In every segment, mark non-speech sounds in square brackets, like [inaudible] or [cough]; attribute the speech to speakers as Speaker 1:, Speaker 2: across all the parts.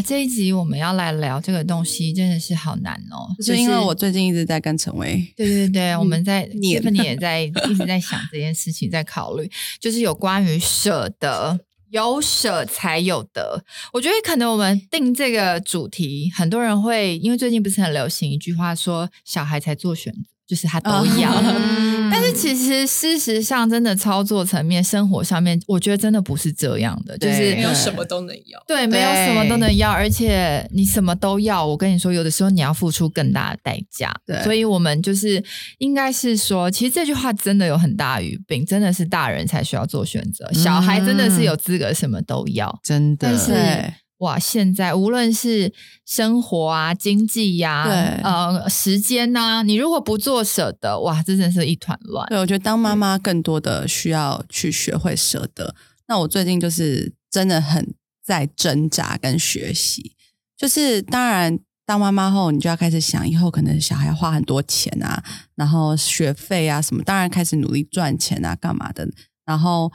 Speaker 1: 哇，这一集我们要来聊这个东西，真的是好难哦。
Speaker 2: 就是因为我最近一直在跟陈威，
Speaker 1: 对对对，我们在 [laughs]
Speaker 2: 念
Speaker 1: Tiffany 也在一直在想这件事情，在考虑，就是有关于舍得，有舍才有得。我觉得可能我们定这个主题，很多人会因为最近不是很流行一句话说，小孩才做选择，就是他都要。
Speaker 2: 嗯 [laughs]
Speaker 1: 但是其实事实上，真的操作层面、生活上面，我觉得真的不是这样的，就是
Speaker 3: 没有什么都能要。
Speaker 1: 对，没有什么都能要，而且你什么都要。我跟你说，有的时候你要付出更大的代价。
Speaker 2: 对
Speaker 1: 所以我们就是应该是说，其实这句话真的有很大语病，真的是大人才需要做选择，小孩真的是有资格什么都要。
Speaker 4: 真的
Speaker 1: 但是
Speaker 2: 对
Speaker 1: 哇，现在无论是生活啊、经济呀、
Speaker 2: 对
Speaker 1: 呃、时间呐、你如果不做舍得，哇，这真的是一团乱。
Speaker 2: 对，我觉得当妈妈更多的需要去学会舍得。那我最近就是真的很在挣扎跟学习，就是当然当妈妈后，你就要开始想以后可能小孩要花很多钱啊，然后学费啊什么，当然开始努力赚钱啊，干嘛的，然后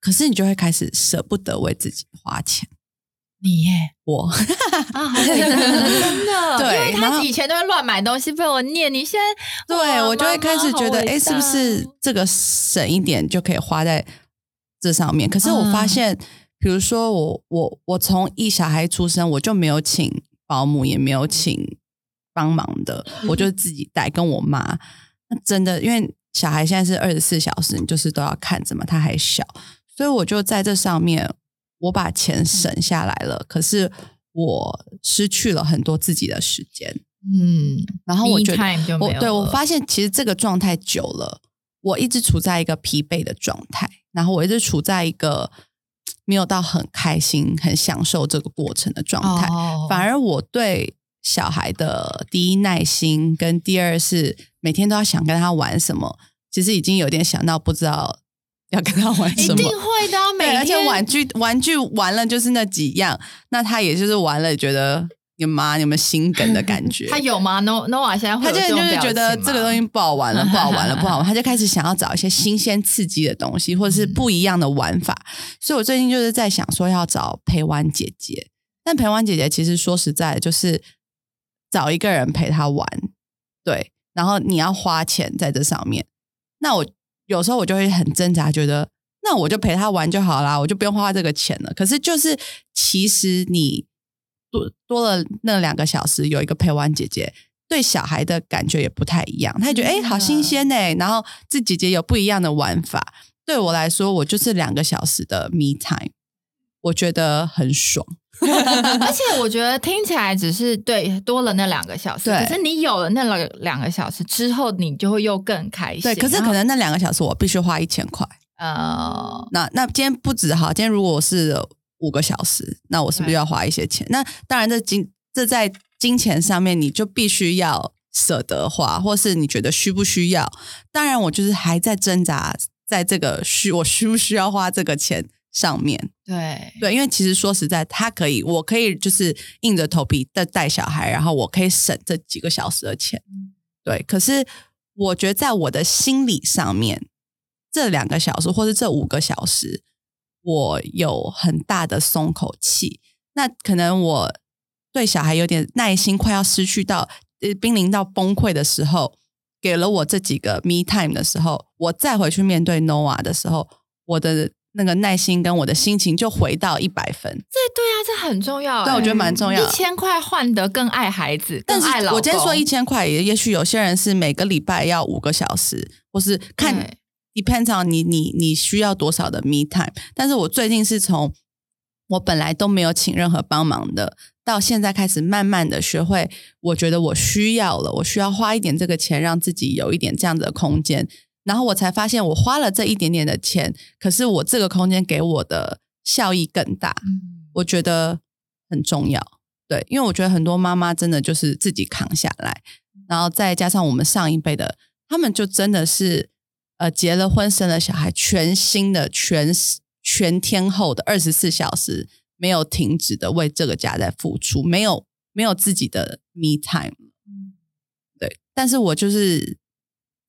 Speaker 2: 可是你就会开始舍不得为自己花钱。
Speaker 1: 你耶
Speaker 2: 我
Speaker 1: 啊，真的，[laughs]
Speaker 2: 对
Speaker 1: 因为他以前都会乱买东西被我念，你现在
Speaker 2: 对我就会开始觉得，哎，是不是
Speaker 1: 大
Speaker 2: 这个省一点就可以花在这上面？可是我发
Speaker 1: 嗯
Speaker 2: 现，比如说我我我从一小孩出生，我就没有请保姆，也没有请帮忙的，我就自己带，跟我妈。那真的，因为小孩现在是二十四小时，你就是都要看着嘛，他还小，所以我就在这上面，我把钱省下来了，可是我失去了很多自己的时间。
Speaker 1: 嗯，
Speaker 2: 然后我觉得我对我发现，其实这个状态久了，我一直处在一个疲惫的状态，然后我一直处在一个没有到很开心、很享受这个过程的状态。
Speaker 1: 哦
Speaker 2: 反而我对小孩的第一耐心，跟第二是每天都要想跟他玩什么，其实已经有点想到不知道要跟他玩什么。
Speaker 1: 一定会的啊，每
Speaker 2: 对，
Speaker 1: 天
Speaker 2: 而且玩具玩具玩了就是那几样，那他也就是玩了，觉得你妈有没有心梗的感觉？
Speaker 1: 他有吗？No Nova 现在会
Speaker 2: 他
Speaker 1: 现在
Speaker 2: 就是觉得这个东西不好玩了，[laughs] 不好玩了，不好玩，他就开始想要找一些新鲜刺激的东西，或者是不一样的玩法。所以我最近就是在想说要找陪玩姐姐，但陪玩姐姐其实说实在，就是找一个人陪他玩，对，然后你要花钱在这上面。那我有时候我就会很挣扎，觉得那我就陪他玩就好啦，我就不用花这个钱了。可是就是其实你多多了那两个小时，有一个陪玩姐姐，对小孩的感觉也不太一样。他也觉得诶好新鲜呢、然后这姐姐有不一样的玩法。对我来说，我就是两个小时的 me time，我觉得很爽。[laughs]
Speaker 1: 而且我觉得听起来只是对多了那两个小时，可是你有了那两两个小时之后，你就会又更开心。
Speaker 2: 对，可是可能那两个小时我必须花一千块。
Speaker 1: 呃，
Speaker 2: 那那今天不止哈，今天如果我是五个小时，那我是不是要花一些钱？那当然这金这在金钱上面你就必须要舍得花，或是你觉得需不需要？当然我就是还在挣扎，在这个需我需不需要花这个钱上面。
Speaker 1: 对
Speaker 2: 对，因为其实说实在，他可以，我可以就是硬着头皮的带小孩，然后我可以省这几个小时的钱。对，可是我觉得在我的心理上面，这两个小时或是这五个小时，我有很大的松口气。那可能我对小孩有点耐心，快要失去到呃濒临到崩溃的时候，给了我这几个 me time 的时候，我再回去面对 Noah 的时候，我的那个耐心跟我的心情就回到一百分。
Speaker 1: 这对啊，这很重要欸。
Speaker 2: 对我觉得蛮重要
Speaker 1: 一千块换得更爱孩子，
Speaker 2: 但是
Speaker 1: 更爱老公。
Speaker 2: 我今天说一千块，也也许有些人是每个礼拜要五个小时，或是看
Speaker 1: 对
Speaker 2: depends on 你你你需要多少的 me time。但是我最近是从我本来都没有请任何帮忙的，到现在开始慢慢的学会，我觉得我需要了，我需要花一点这个钱，让自己有一点这样子的空间。然后我才发现，我花了这一点点的钱，可是我这个空间给我的效益更大。
Speaker 1: 嗯，
Speaker 2: 我觉得很重要。对，因为我觉得很多妈妈真的就是自己扛下来，然后再加上我们上一辈的，他们就真的是呃结了婚生了小孩，全新的全全天候的二十四小时没有停止的为这个家在付出，没有没有自己的 me time。对，但是我就是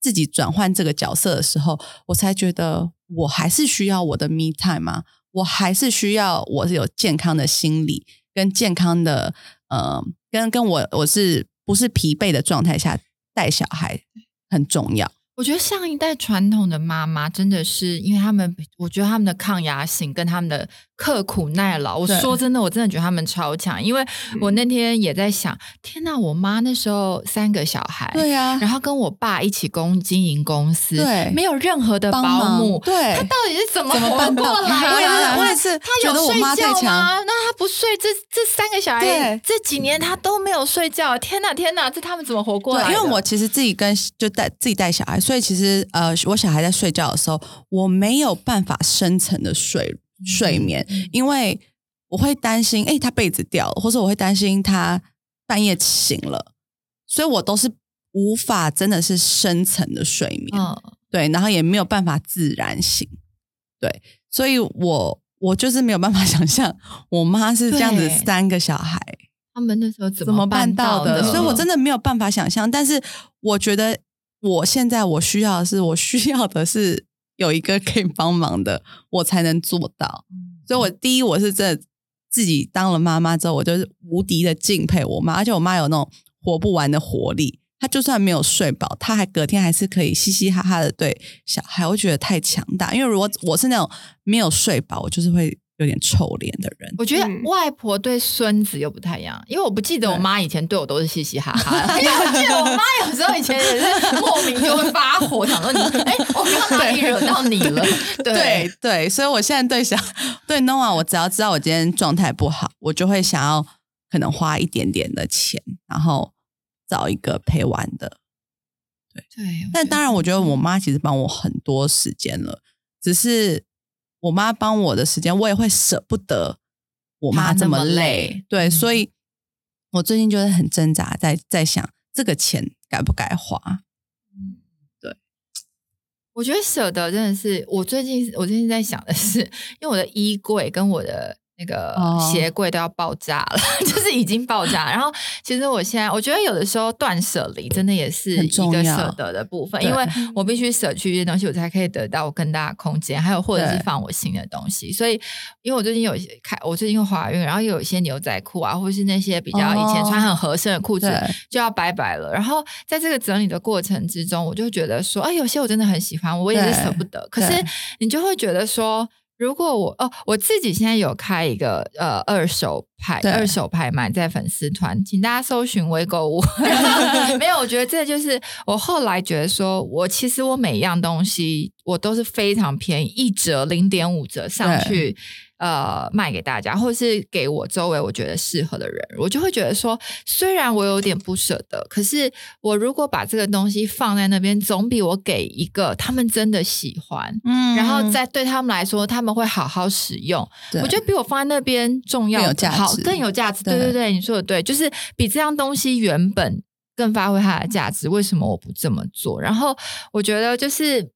Speaker 2: 自己转换这个角色的时候，我才觉得我还是需要我的 me time 吗？我还是需要我是有健康的心理，跟健康的呃，跟跟我我是不是疲惫的状态下带小孩很重要。
Speaker 1: 我觉得上一代传统的妈妈真的是，因为他们，我觉得他们的抗压性跟他们的刻苦耐劳，我说真的，我真的觉得他们超强。因为我那天也在想，天呐，我妈那时候三个小孩，
Speaker 2: 对啊，
Speaker 1: 然后跟我爸一起公经营公司，
Speaker 2: 对
Speaker 1: 没有任何的保姆，
Speaker 2: 对
Speaker 1: 她到底是怎么活过来的？
Speaker 2: 我也是我也是
Speaker 1: 他有睡觉吗？那他不睡，这这三个小孩这几年他都没有睡觉，天哪天哪，这他们怎么活过来，的？
Speaker 2: 因为我其实自己跟就带自己带小孩，所以其实呃，我小孩在睡觉的时候，我没有办法深层的睡睡眠，
Speaker 1: 嗯
Speaker 2: 因为我会担心，哎，他被子掉了，或者我会担心他半夜醒了，所以我都是无法真的是深层的睡眠，
Speaker 1: 嗯，
Speaker 2: 对，然后也没有办法自然醒，对，所以我我就是没有办法想象我妈是这样子三个小孩。
Speaker 1: 他们那时候怎
Speaker 2: 怎么办
Speaker 1: 到
Speaker 2: 到的？所以我真
Speaker 1: 的
Speaker 2: 的没有办法想象。但是我觉得我现在我需要的是，我需要的是有一个可以帮忙的，我才能做到。所以我第一，我是真的自己当了妈妈之后，我就是无敌的敬佩我妈，而且我妈有那种活不完的活力。她就算没有睡饱，她还隔天还是可以嘻嘻哈哈的对小孩，我觉得太强大。因为如果我是那种没有睡饱，我就是会有点臭脸的人。
Speaker 1: 我觉得
Speaker 3: 嗯
Speaker 1: 外婆对孙子又不太一样，因为我不记得我
Speaker 2: 对
Speaker 1: 妈以前对我都是嘻嘻哈哈的，因 [laughs] 为我记得我妈有时候以前也是莫名就会发火，想说你哎，我刚刚哪里惹到你了？[laughs] 对
Speaker 2: 对对，所以我现在对想 [laughs] 对 Nova，我只要知道我今天状态不好，我就会想要可能花一点点的钱，然后找一个陪玩的。
Speaker 1: 对，
Speaker 2: 但当然，我觉得我妈其实帮我很多时间了，只是我妈帮我的时间，我也会舍不得我妈这么
Speaker 1: 累
Speaker 2: 累。对，
Speaker 1: 嗯
Speaker 2: 所以我最近就是很挣扎，在在想这个钱该不该花。
Speaker 1: 我觉得舍得真的是，我最近我最近在想的是，因为我的衣柜跟我的那个
Speaker 2: 哦
Speaker 1: 鞋柜都要爆炸了，[laughs] 就是已经爆炸。然后其实我现在我觉得有的时候断舍离真的也是一个舍得的部分，因为我必须舍去一些东西，我才可以得到更大的空间，还有或者是放我新的东西。所以因为我最近有一些开，我最近又怀孕，然后又有一些牛仔裤啊，或是那些比较以前穿很合身的裤子，
Speaker 2: 对
Speaker 1: 就要拜拜了。然后在这个整理的过程之中，我就觉得说，哎，有些我真的很喜欢，我也是舍不得。可是你就会觉得说，如果我哦，我自己现在有开一个呃二手拍二手拍卖在粉丝团，请大家搜寻微购物。[laughs] 没有，我觉得这就是我后来觉得说，我其实我每一样东西我都是非常便宜，一折零点五折上去。呃，卖给大家，或者是给我周围我觉得适合的人，我就会觉得说，虽然我有点不舍得，可是我如果把这个东西放在那边，总比我给一个他们真的喜欢，
Speaker 2: 嗯
Speaker 1: 然后再对他们来说，他们会好好使用。我觉得比我放在那边重要，
Speaker 2: 更有价值
Speaker 1: 好更有价值。对
Speaker 2: 对
Speaker 1: 对对，你说的对，就是比这样东西原本更发挥它的价值。为什么我不这么做？然后我觉得就是。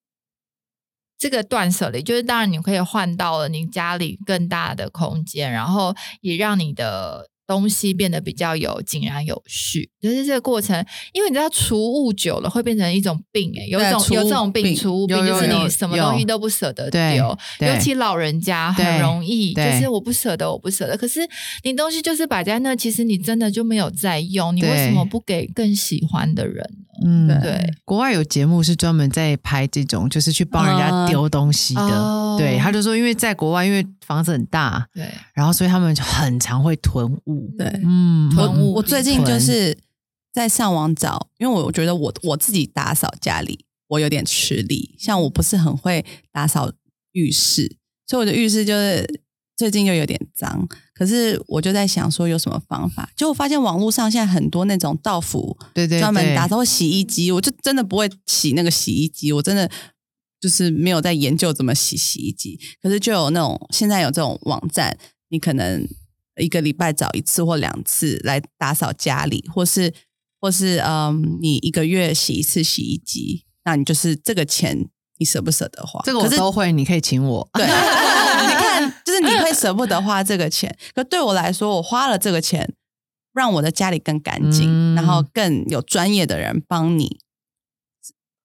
Speaker 1: 这个断舍离，就是当然你可以换到了你家里更大的空间，然后也让你的东西变得比较有井然有序。就是这个过程，因为你知道储物久了会变成一种病、欸，有一种有这种病，
Speaker 2: 病
Speaker 1: 储物病就是你什么东西都不舍得丢，尤其老人家很容易，就是我不舍得，我不舍得。可是你东西就是摆在那，其实你真的就没有在用，你为什么不给更喜欢的人呢？
Speaker 3: 嗯，
Speaker 1: 对，
Speaker 3: 国外有节目是专门在拍这种，就是去帮人家丢东西的。
Speaker 1: 哦。
Speaker 3: 对，他就说，因为在国外，因为房子很大，
Speaker 1: 对，
Speaker 3: 然后所以他们就很常会囤物。
Speaker 2: 对。
Speaker 3: 嗯，
Speaker 1: 囤物。
Speaker 2: 我我最近就是在上网找，因为我觉得我我自己打扫家里我有点吃力，像我不是很会打扫浴室，所以我的浴室就是最近又有点脏。可是我就在想说有什么方法，就我发现网络上现在很多那种道服
Speaker 3: 对对
Speaker 2: 专门打扫洗衣机，我就真的不会洗那个洗衣机，我真的。就是没有在研究怎么洗洗衣机，可是就有那种现在有这种网站，你可能一个礼拜找一次或两次来打扫家里，或是或是嗯，你一个月洗一次洗衣机，那你就是这个钱你舍不舍得花？
Speaker 3: 这个我都会，你可以请我。
Speaker 2: 对，[laughs] [laughs] 就是你会舍不得花这个钱，[laughs] 可对我来说，我花了这个钱，让我的家里更干净，
Speaker 3: 嗯。
Speaker 2: 然后更有专业的人帮你，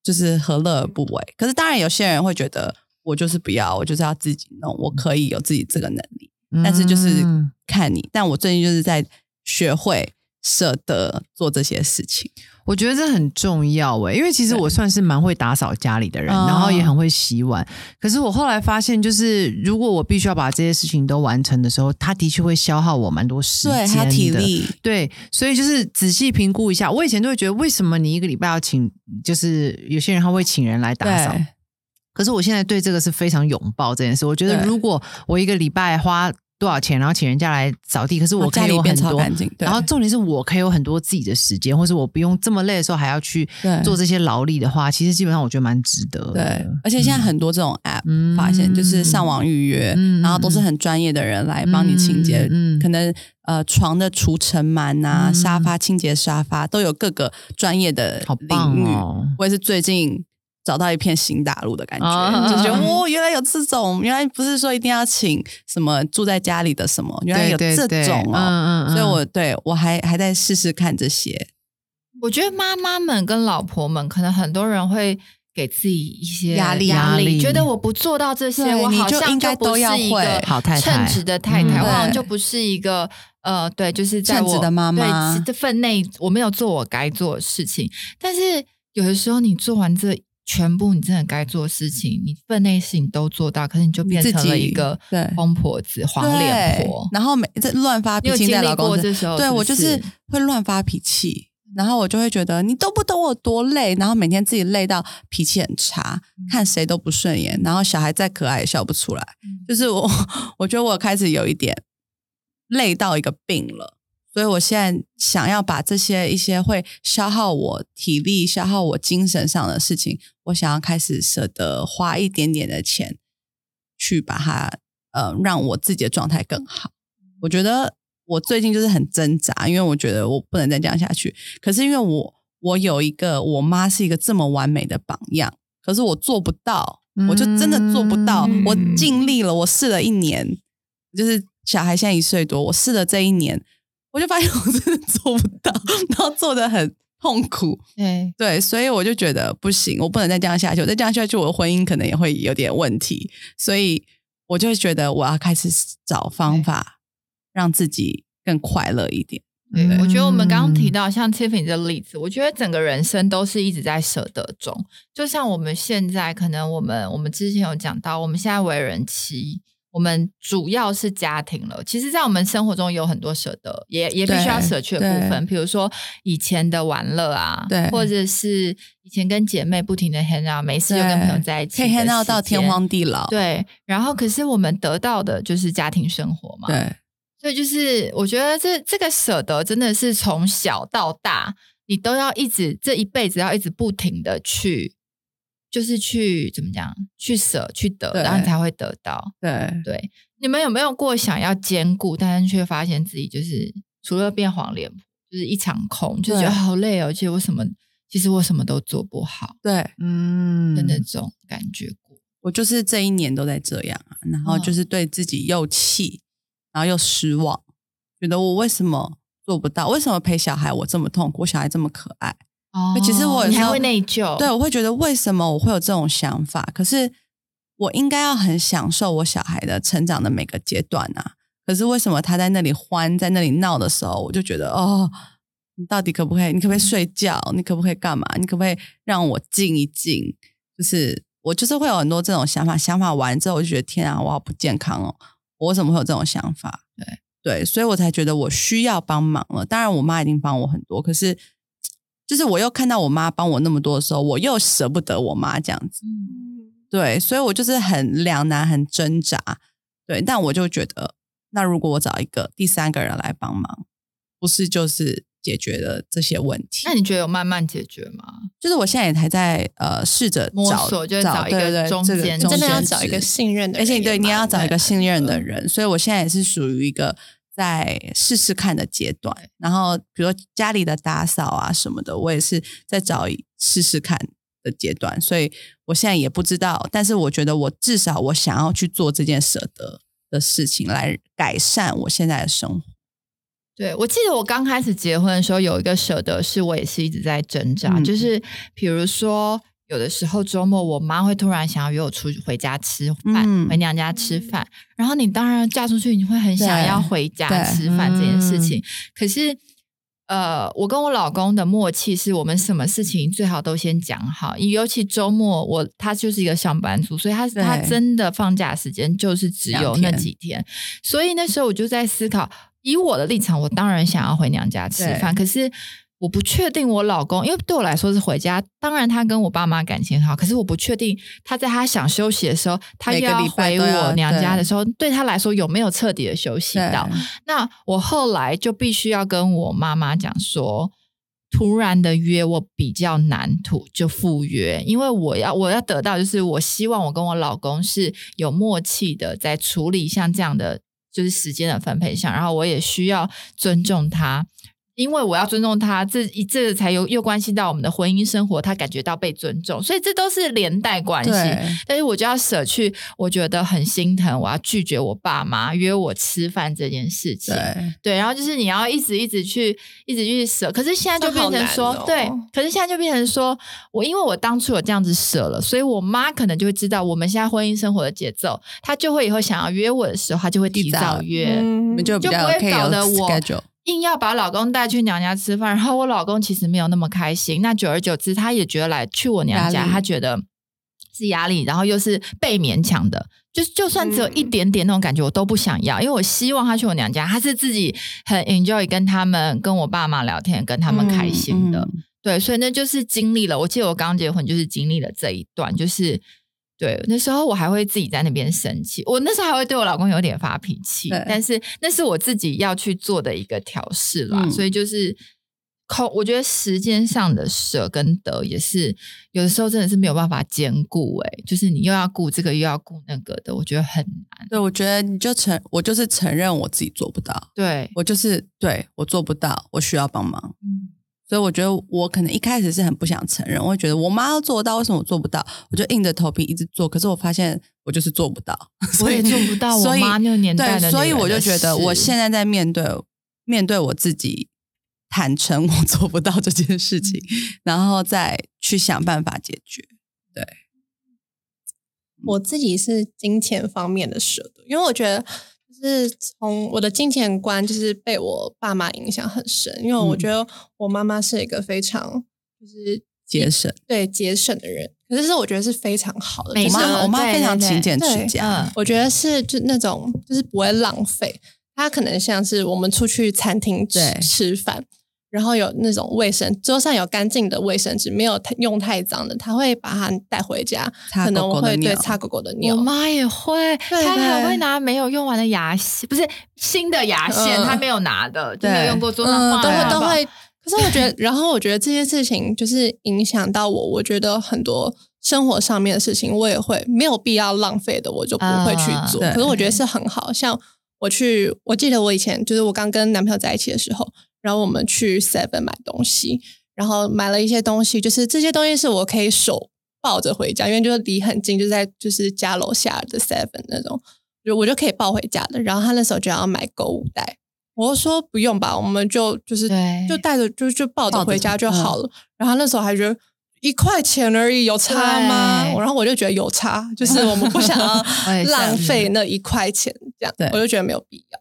Speaker 2: 就是何乐而不为？可是当然，有些人会觉得我就是不要，我就是要自己弄，我可以有自己这个能力，但是就是
Speaker 3: 嗯
Speaker 2: 看你，但我最近就是在学会舍得做这些事情。
Speaker 3: 我觉得这很重要诶，因为其实我算是蛮会打扫家里的人，然后也很会洗碗。可是我后来发现，就是如果我必须要把这些事情都完成的时候，它的确会消耗我蛮多时间
Speaker 2: 的体力。
Speaker 3: 对，所以就是仔细评估一下。我以前都会觉得，为什么你一个礼拜要请，就是有些人他会请人来打扫。可是我现在对这个是非常拥抱这件事。我觉得如果我一个礼拜花。多少钱？然后请人家来扫地，可是我可以有很多。然后重点是我可以有很多自己的时间，或是我不用这么累的时候还要去做这些劳力的话，其实基本上我觉得蛮值得。
Speaker 2: 对，而且现在很多这种 app 发现，就是上网预约，然后都是很专业的人来帮你清洁。嗯，可能呃床的除尘螨啊，沙发清洁沙发都有各个专业的领域。我也是最近。找到一片新大陆的感觉，就觉得哦，原来有这种，原来不是说一定要请什么住在家里的什么，原来有这种哦，所以我对我还还在试试看这些。
Speaker 1: 我觉得妈妈们跟老婆们，可能很多人会给自己一些
Speaker 2: 压力，
Speaker 1: 压力，觉得我不做到这些，我好像就不是一个
Speaker 3: 好太
Speaker 1: 太。称职的太太，我好像就不是一个呃，对，就是在我
Speaker 2: 的妈妈。
Speaker 1: 对这份内，我没有做我该做的事情。但是有的时候，你做完这。全部你真的该做的事情，你分内事情都做到，可是你就变成了一个疯婆子、黄脸婆，
Speaker 2: 然后每在乱发脾气在老公
Speaker 1: 这时候，
Speaker 2: 对我就是会乱发脾气，然后我就会觉得你都不懂我多累，然后每天自己累到脾气很差，看谁都不顺眼，然后小孩再可爱也笑不出来，就是我，[laughs] 我觉得我开始有一点累到一个病了。所以，我现在想要把这些一些会消耗我体力、消耗我精神上的事情，我想要开始舍得花一点点的钱去把它，呃，让我自己的状态更好。我觉得我最近就是很挣扎，因为我觉得我不能再这样下去。可是，因为我我有一个我妈是一个这么完美的榜样，可是我做不到，我就真的做不到。我尽力了，我试了一年，就是小孩现在一岁多，我试了这一年。我就发现我真的做不到，然后做的很痛苦。对对，所以我就觉得不行，我不能再这样下去。我再这样下去，我的婚姻可能也会有点问题。所以我就觉得我要开始找方法，让自己更快乐一点。
Speaker 1: 对，我觉得我们刚刚提到像 Tiffany 的例子，我觉得整个人生都是一直在舍得中。就像我们现在，可能我们我们之前有讲到，我们现在为人妻。我们主要是家庭了，其实，在我们生活中有很多舍得，也也必须要舍去的部分，比如说以前的玩乐啊，
Speaker 2: 对，
Speaker 1: 或者是以前跟姐妹不停的 hang out，没事就跟朋友在一起，
Speaker 2: 可以 hang out 到天荒地老，
Speaker 1: 对。然后，可是我们得到的就是家庭生活嘛，
Speaker 2: 对。
Speaker 1: 所以，就是我觉得这这个舍得真的是从小到大，你都要一直这一辈子要一直不停的去。就是去怎么讲，去舍去得，然后才会得到。
Speaker 2: 对
Speaker 1: 对，你们有没有过想要兼顾，但是却发现自己就是除了变黄脸，就是一场空，就觉得好累哦。其实我什么，其实我什么都做不好。
Speaker 2: 对，
Speaker 1: 嗯，的那种感觉过。
Speaker 2: 我就是这一年都在这样啊，然后就是对自己又气，然后又失望，觉得我为什么做不到？为什么陪小孩我这么痛苦，小孩这么可爱？
Speaker 1: 哦，
Speaker 2: 其实我
Speaker 1: 你还会内疚，
Speaker 2: 对我会觉得为什么我会有这种想法？可是我应该要很享受我小孩的成长的每个阶段啊！可是为什么他在那里欢，在那里闹的时候，我就觉得哦，你到底可不可以？你可不可以睡觉？你可不可以干嘛？你可不可以让我静一静？就是我就是会有很多这种想法，想法完之后，我就觉得天啊，我好不健康哦！我为什么会有这种想法？
Speaker 1: 对
Speaker 2: 对，所以我才觉得我需要帮忙了。当然，我妈已经帮我很多，可是。就是我又看到我妈帮我那么多的时候，我又舍不得我妈这样子，对，所以我就是很两难，很挣扎，对。但我就觉得，那如果我找一个第三个人来帮忙，不是就是解决了这些问题？
Speaker 1: 那你觉得有慢慢解决吗？
Speaker 2: 就是我现在也还在呃试着
Speaker 1: 摸索，就找一个中间，
Speaker 4: 真的要找一个信任的人，
Speaker 2: 而且对你要找一个信任的人，所以我现在也是属于一个。在试试看的阶段，然后比如说家里的打扫啊什么的，我也是在找试试看的阶段，所以我现在也不知道，但是我觉得我至少我想要去做这件舍得的事情，来改善我现在的生活。
Speaker 1: 对，我记得我刚开始结婚的时候，有一个舍得是我也是一直在挣扎，就是。比如说有的时候周末我妈会突然想要约我出去回家吃饭，
Speaker 2: 嗯
Speaker 1: 回娘家吃饭，然后你当然嫁出去，你会很想要回家吃饭这件事
Speaker 3: 嗯
Speaker 1: 情。可是，呃，我跟我老公的默契是我们什么事情最好都先讲好，尤其周末我他就是一个上班族，所以他
Speaker 2: 对
Speaker 1: 他真的放假时间就是只有那几天，所以那时候我就在思考，以我的立场，我当然想要回娘家吃饭，可是。我不确定我老公，因为对我来说是回家，当然他跟我爸妈感情很好，可是我不确定他在他想休息的时候，他又要回我娘家的时候，对他来说有没有彻底的休息到？那我后来就必须要跟我妈妈讲说，突然的约我比较难吐就赴约，因为我要我要得到就是我希望我跟我老公是有默契的在处理像这样的就是时间的分配上，然后我也需要尊重他。因为我要尊重他，这一这个才有又关系到我们的婚姻生活，他感觉到被尊重，所以这都是连带关系。但是我就要舍去，我觉得很心疼，我要拒绝我爸妈约我吃饭这件事情。
Speaker 2: 对，
Speaker 1: 对，然后就是你要一直一直去，一直去舍。可是现在就变成说，对，可是现在就变成说，我因为我当初有这样子舍了，所以我妈可能就会知道我们现在婚姻生活的节奏，她就会以后想要约我的时候，她就会提
Speaker 2: 提早
Speaker 1: 早约。
Speaker 2: 就
Speaker 1: 不会搞得我
Speaker 2: schedule。
Speaker 1: 硬要把老公带去娘家吃饭，[laughs] 然后我老公其实没有那么开心。那久而久之，他也觉得来去我娘家，他觉得是压力，然后又是被勉强的。就就算只有一点点那种感觉，我都不想要，因为我希望他去我娘家，他是自己很 enjoy 跟他们、跟我爸妈聊天，跟他们开心的。
Speaker 2: 嗯
Speaker 1: 对，所以那就是经历了。我记得我刚结婚就是经历了这一段，就是对那时候我还会自己在那边生气，我那时候还会对我老公有点发脾气，但是那是我自己要去做的一个调试啦。
Speaker 2: 嗯
Speaker 1: 所以就是空，我觉得时间上的舍跟得也是有的时候真的是没有办法兼顾，哎，就是你又要顾这个又要顾那个的，我觉得很难。
Speaker 2: 对，我觉得你就承，我就是承认我自己做不到，
Speaker 1: 对，
Speaker 2: 我就是对我做不到，我需要帮忙。
Speaker 1: 嗯，
Speaker 2: 所以我觉得我可能一开始是很不想承认，我会觉得我妈要做得到，为什么我做不到？我就硬着头皮一直做，可是我发现我就是做不到，
Speaker 1: 我 [laughs] 也做不到我
Speaker 2: 所以
Speaker 1: 妈那个年代的
Speaker 2: 对，所以我就觉得我现在在面对面对我自己，坦诚我做不到这件事情，
Speaker 1: 嗯
Speaker 2: 然后再去想办法解决。
Speaker 4: 对我自己是金钱方面的舍得，因为我觉得就是从我的金钱观就是被我爸妈影响很深，因为我
Speaker 2: 嗯
Speaker 4: 觉得我妈妈是一个非常就是
Speaker 2: 节省，
Speaker 4: 对节省的人，可是是我觉得是非常好的，
Speaker 2: 我妈我妈非常勤俭持家
Speaker 1: 嗯，
Speaker 4: 我觉得是就那种就是不会浪费，她可能像是我们出去餐厅吃吃饭。然后有那种卫生，桌上有干净的卫生纸，没有太用太脏的，他会把它带回家，可能我会对擦狗狗的尿
Speaker 1: 我。妈也会，
Speaker 4: 对
Speaker 1: 她还
Speaker 4: 对
Speaker 1: 会拿没有用完的牙线，不是新的牙线，
Speaker 4: 嗯
Speaker 1: 她没有拿的，就没有
Speaker 2: 对
Speaker 1: 用过，桌上
Speaker 4: 嗯，都
Speaker 1: 放在那吧
Speaker 4: 会都会。可是我觉得，[laughs] 然后我觉得这些事情就是影响到我，我觉得很多生活上面的事情，我也会没有必要浪费的，我就不会去做。可是我觉得是很好，像我去，我记得我以前就是我刚跟男朋友在一起的时候，然后我们去 Seven 买东西，然后买了一些东西，就是这些东西是我可以手抱着回家，因为就是离很近，就在就是家楼下的 Seven 那种，就我就可以抱回家的。然后他那时候就要买购物袋。我就说不用吧，我们就就是
Speaker 1: 对
Speaker 4: 就带着就就抱着回家就好了。然后那时候还觉得一块钱而已，有差吗？然后我就觉得有差，就是我们不想要 [laughs] 浪费那一块钱，这样
Speaker 2: 对
Speaker 4: 我就觉得没有必要。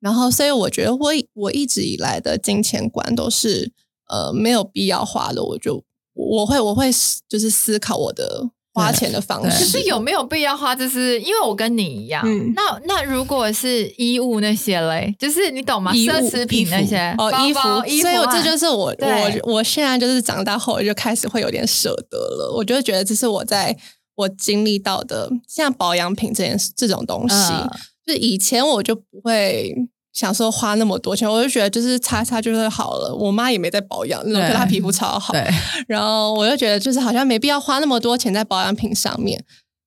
Speaker 4: 然后，所以我觉得我我一直以来的金钱观都是呃没有必要花的，我就我会我会就是思考我的花钱的方式。
Speaker 1: 可是有没有必要花？就是因为我跟你一样，
Speaker 4: 嗯
Speaker 1: 那那如果是衣物那些嘞，就是你懂吗？奢侈品那些
Speaker 4: 哦，衣服，所以我这就是我我我现在就是长大后就开始会有点舍得了，我就觉得这是我在我经历到的，像保养品这件事这种东西，
Speaker 1: 嗯
Speaker 4: 就是以前我就不会。想说花那么多钱，我就觉得就是擦擦就是好了。我妈也没在保养，那种
Speaker 2: 对
Speaker 4: 可是她皮肤超好，
Speaker 2: 对，
Speaker 4: 然后我就觉得就是好像没必要花那么多钱在保养品上面。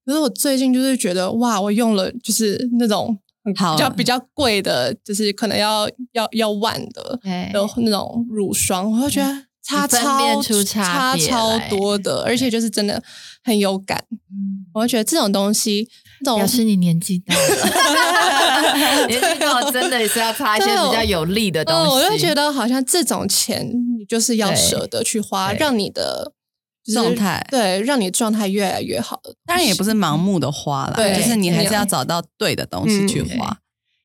Speaker 4: 可是我最近就是觉得哇，我用了就是那种比较比较贵的，就是可能要要要万的
Speaker 1: 对
Speaker 4: 的那种乳霜，我就觉得差超
Speaker 1: 出差别
Speaker 4: 超多的，而且就是真的很有感。
Speaker 1: 嗯
Speaker 4: 我就觉得这种东西，
Speaker 1: 表示你年纪大了，[laughs] 年纪大了真的也是要擦一些比较有利的东
Speaker 4: 嗯，
Speaker 1: 西。
Speaker 4: 我就觉得好像这种钱你就是要舍得去花，让你的
Speaker 2: 状态
Speaker 4: 对，让你状态越来越好。
Speaker 2: 当然也不是盲目的花啦，
Speaker 4: 对
Speaker 2: 就是你还是要找到对的东西去
Speaker 4: 嗯
Speaker 2: 花。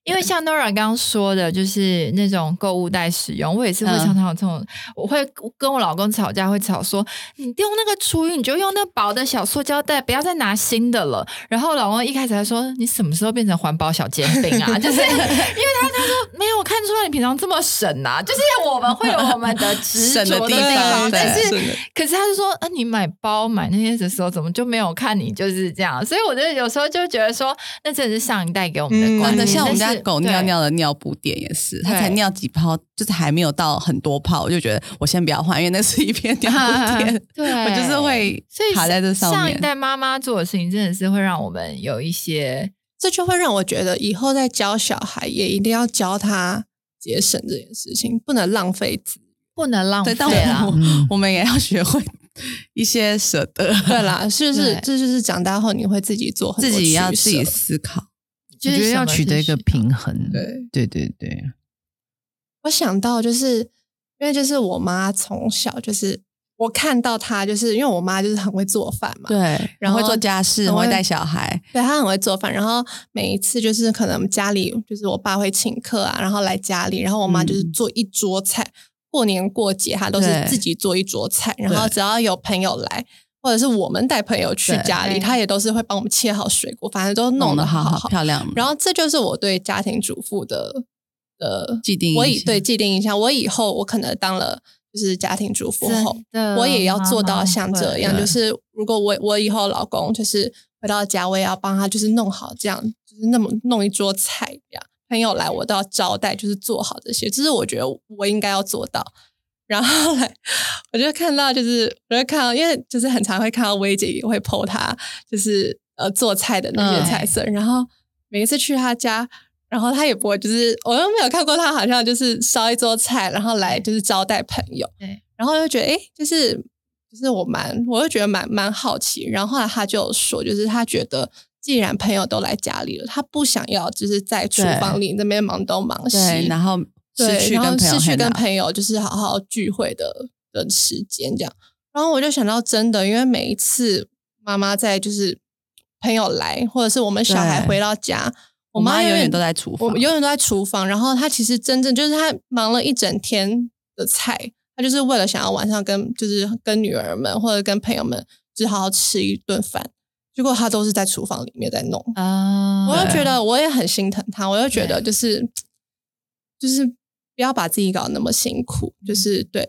Speaker 1: 因为像 Nora 刚刚说的，就是那种购物袋使用，我也是会
Speaker 2: 嗯
Speaker 1: 常常有这种，我会跟我老公吵架，会吵说，你用那个厨余，你就用那薄的小塑胶袋，不要再拿新的了。然后老公一开始还说，你什么时候变成环保小煎饼啊？[laughs] 就是因为他他说没有，我看出来你平常这么省啊，就是我们会有我们的 [laughs] 执
Speaker 2: 着的地方
Speaker 1: 方，但是可是他就说，啊，你买包买那些的时候，怎么就没有看你就是这样？所以我觉得有时候就觉得说，那真的是上一代给我们的观念。
Speaker 2: 像我们家狗尿尿的尿布垫也是，它才尿几泡，就是还没有到很多泡，我就觉得我先不要换，因为那是一片尿布 [laughs] 垫，
Speaker 1: 对，
Speaker 2: 我就是会
Speaker 1: 所以
Speaker 2: 卡在这上面。
Speaker 1: 上一代妈妈做的事情，真的是会让我们有一些
Speaker 4: 这就会让我觉得以后在教小孩，也一定要教他节省这件事情，不能浪费资源。
Speaker 1: 不能浪费
Speaker 2: 对，但我。们也要学会一些舍得，
Speaker 4: 对啦，是不是这就是长大后你会自己做很
Speaker 2: 自己要自己思考。
Speaker 1: 就
Speaker 3: 我觉得要
Speaker 1: 是什么是
Speaker 3: 取得一个平衡。
Speaker 4: 对，
Speaker 3: 对对对，
Speaker 4: 我想到就是因为就是我妈从小就是我看到她就是因为我妈就是很会做饭嘛，
Speaker 2: 对，
Speaker 4: 然后
Speaker 2: 会做家事，
Speaker 4: 很会
Speaker 2: 带小孩，
Speaker 4: 对她很会做饭，然后每一次就是可能家里就是我爸会请客啊，然后来家里，然后我妈就是
Speaker 2: 嗯
Speaker 4: 做一桌菜，过年过节她都是自己做一桌菜，然后只要有朋友来。或者是我们带朋友去家里，他也都是会帮我们切好水果，反正都弄得
Speaker 2: 得好
Speaker 4: 好
Speaker 2: 漂亮。
Speaker 4: 然后这就是我对家庭主妇的呃
Speaker 2: 既定
Speaker 4: 我以对既定印象，我以后我可能当了就是家庭主妇后，我也要做到像这样，就是如果我我以后老公就是回到家，我也要帮他就是弄好这样，就是那么弄一桌菜这样，朋友来我都要招待，就是做好这些，这是我觉得我应该要做到。然后后来我就看到，就是我就看到，因为就是很常会看到薇姐也会 PO 她就是呃做菜的那些
Speaker 2: 嗯
Speaker 4: 菜色，然后每一次去她家，然后她也不会就是我又没有看过她好像就是烧一桌菜，然后来就是招待朋友，
Speaker 1: 对，
Speaker 4: 然后就觉得诶，就是就是我蛮我就觉得蛮蛮好奇，然后后来她就有说，就是她觉得。既然朋友都来家里了，她不想要就是在厨房里那边忙东忙西，
Speaker 2: 然后
Speaker 4: 对，
Speaker 2: 失去
Speaker 4: 然后
Speaker 2: 跟朋友
Speaker 4: 失去跟朋友就是好好聚会的的时间这样。然后我就想到，真的，因为每一次妈妈在就是朋友来，或者是我们小孩回到家，
Speaker 2: 我
Speaker 4: 妈
Speaker 2: 永远都在厨房
Speaker 4: 我们永远都在厨房。然后她其实真正就是她忙了一整天的菜，她就是为了想要晚上跟就是跟女儿们或者跟朋友们就是好好吃一顿饭。结果她都是在厨房里面在弄，
Speaker 1: 啊，
Speaker 4: 我就觉得我也很心疼她，我就觉得就是就是不要把自己搞得那么辛苦，就是对，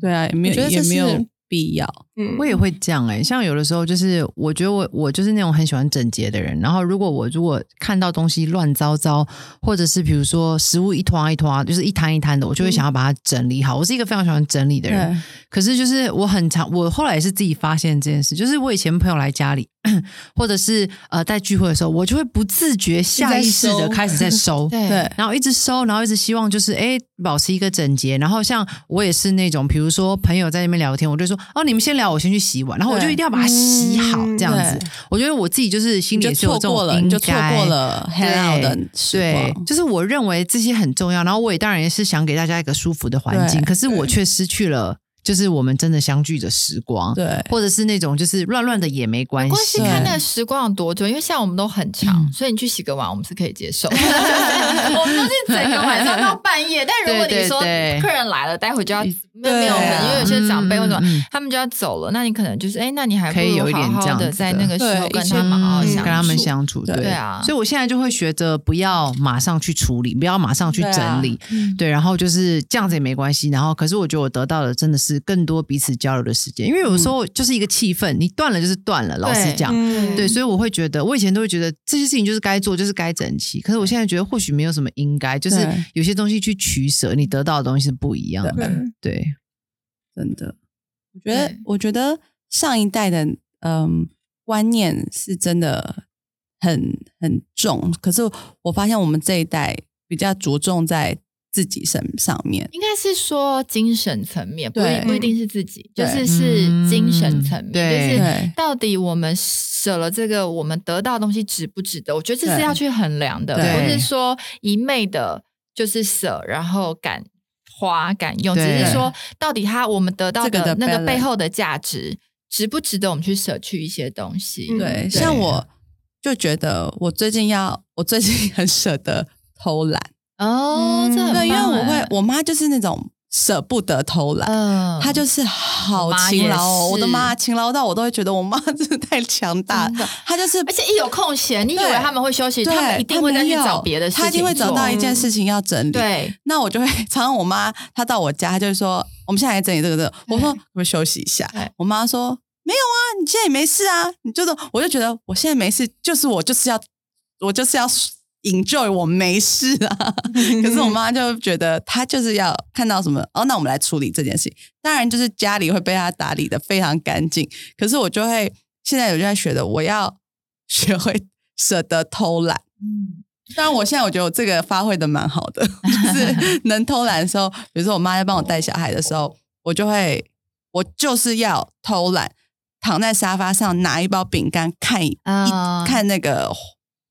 Speaker 2: 对啊，也没有也没有必要。
Speaker 4: 嗯
Speaker 3: 我也会这样哎、像有的时候就是，我觉得我我就是那种很喜欢整洁的人。然后如果我如果看到东西乱糟糟，或者是比如说食物一团一团，就是一摊一摊的，我就会想要把它整理好。我是一个非常喜欢整理的人。
Speaker 2: 对，
Speaker 3: 可是就是我很常，我后来也是自己发现这件事，就是我以前朋友来家里，[clears throat] 或者是呃在聚会的时候，我就会不自觉下意识的开始在收。[laughs]
Speaker 1: 对
Speaker 2: 对
Speaker 3: 然后一直收，然后一直希望就是哎保持一个整洁。然后像我也是那种，比如说朋友在那边聊天，我就说哦你们先聊，我先去洗碗，然后我就一定要把它洗好
Speaker 4: 嗯
Speaker 3: 这样子。我觉得我自己就是心里
Speaker 2: 就
Speaker 3: 也是有这种
Speaker 2: 错过了，你就错过了 hang out 的时
Speaker 3: 对，。就是我认为这些很重要，然后我也当然也是想给大家一个舒服的环境，可是我却失去了，就是我们真的相聚的时光，
Speaker 2: 对。
Speaker 3: 或者是那种就是乱乱的也没关
Speaker 1: 关系
Speaker 3: 系，
Speaker 1: 看那个时光有多久，因为像我们都很长，
Speaker 3: 嗯。
Speaker 1: 所以你去洗个碗，我们是可以接受。[laughs] 我们都是整个晚上到半夜，但如果你说客人来了，待会就要没有
Speaker 2: 对
Speaker 1: 没有因为有些长辈或者他们就要走了，那你可能就是哎，那你还
Speaker 3: 可以有一点这样的
Speaker 1: 的。在那个时候跟他们好好
Speaker 4: 嗯
Speaker 1: 相处，
Speaker 3: 跟他们相处，对。
Speaker 1: 对啊。
Speaker 3: 所以我现在就会学着不要马上去处理，不要马上去整理，对，然后就是这样子也没关系。然后，可是我觉得我得到的真的是更多彼此交流的时间，因为有时候就是一个气氛，你断了就是断了，老实
Speaker 1: 对
Speaker 3: 讲。
Speaker 4: 嗯
Speaker 3: 对，所以我会觉得，我以前都会觉得这些事情就是该做，就是该整齐。可是我现在觉得，或许没有什么应该，就是有些东西去取舍，你得到的东西是不一样的。对，
Speaker 2: 真的，我觉得，我觉得上一代的嗯观念是真的很很重，可是我发现我们这一代比较着重在自己身上面。
Speaker 1: 应该是说精神层面，不一不一定是自己，就是是精神层面，就是
Speaker 2: 对
Speaker 1: 到底我们舍了这个，我们得到的东西值不值得？我觉得这是要去衡量的，
Speaker 2: 对
Speaker 1: 不是说一昧的就是舍，然后敢花敢用，只是说到底他我们得到
Speaker 2: 的
Speaker 1: 那个背后的价值，值不值得我们去舍去一些东西？
Speaker 4: 嗯，
Speaker 2: 对像我就觉得我最近要，我最近很舍得偷懒，
Speaker 1: 哦，这很
Speaker 2: 对，因为我会，我妈就是那种舍不得偷懒。
Speaker 1: 嗯，
Speaker 2: 她就是好勤劳哦，我的妈，勤劳到我都会觉得我妈 [laughs] 真的太强大
Speaker 1: 真的。
Speaker 2: 她就是，
Speaker 1: 而且一有空闲，你以为
Speaker 2: 对
Speaker 1: 他们会休息，
Speaker 2: 对
Speaker 1: 他们一定会再去
Speaker 2: 她没有
Speaker 1: 找别的事情
Speaker 2: 她一定会找到一件事情要整理。
Speaker 1: 对，
Speaker 2: 那我就会常常我妈她到我家，她就会说我们现在来整理这个这个。我说可不可以休息一下
Speaker 1: 对？
Speaker 2: 我妈说没有啊，你现在也没事啊。你就是我就觉得我现在没事，就是我就是要我就是要 enjoy 我没事啊。[laughs] 可是我妈就觉得她就是要看到什么哦，那我们来处理这件事情。当然就是家里会被她打理的非常干净，可是我就会现在有就在学的，我要学会舍得偷懒。
Speaker 1: 嗯，
Speaker 2: 当然，我现在我觉得我这个发挥的蛮好的，[laughs] 就是能偷懒的时候，比如说我妈在帮我带小孩的时候，我就会，我就是要偷懒，躺在沙发上拿一包饼干看一、
Speaker 1: 啊
Speaker 2: 看那个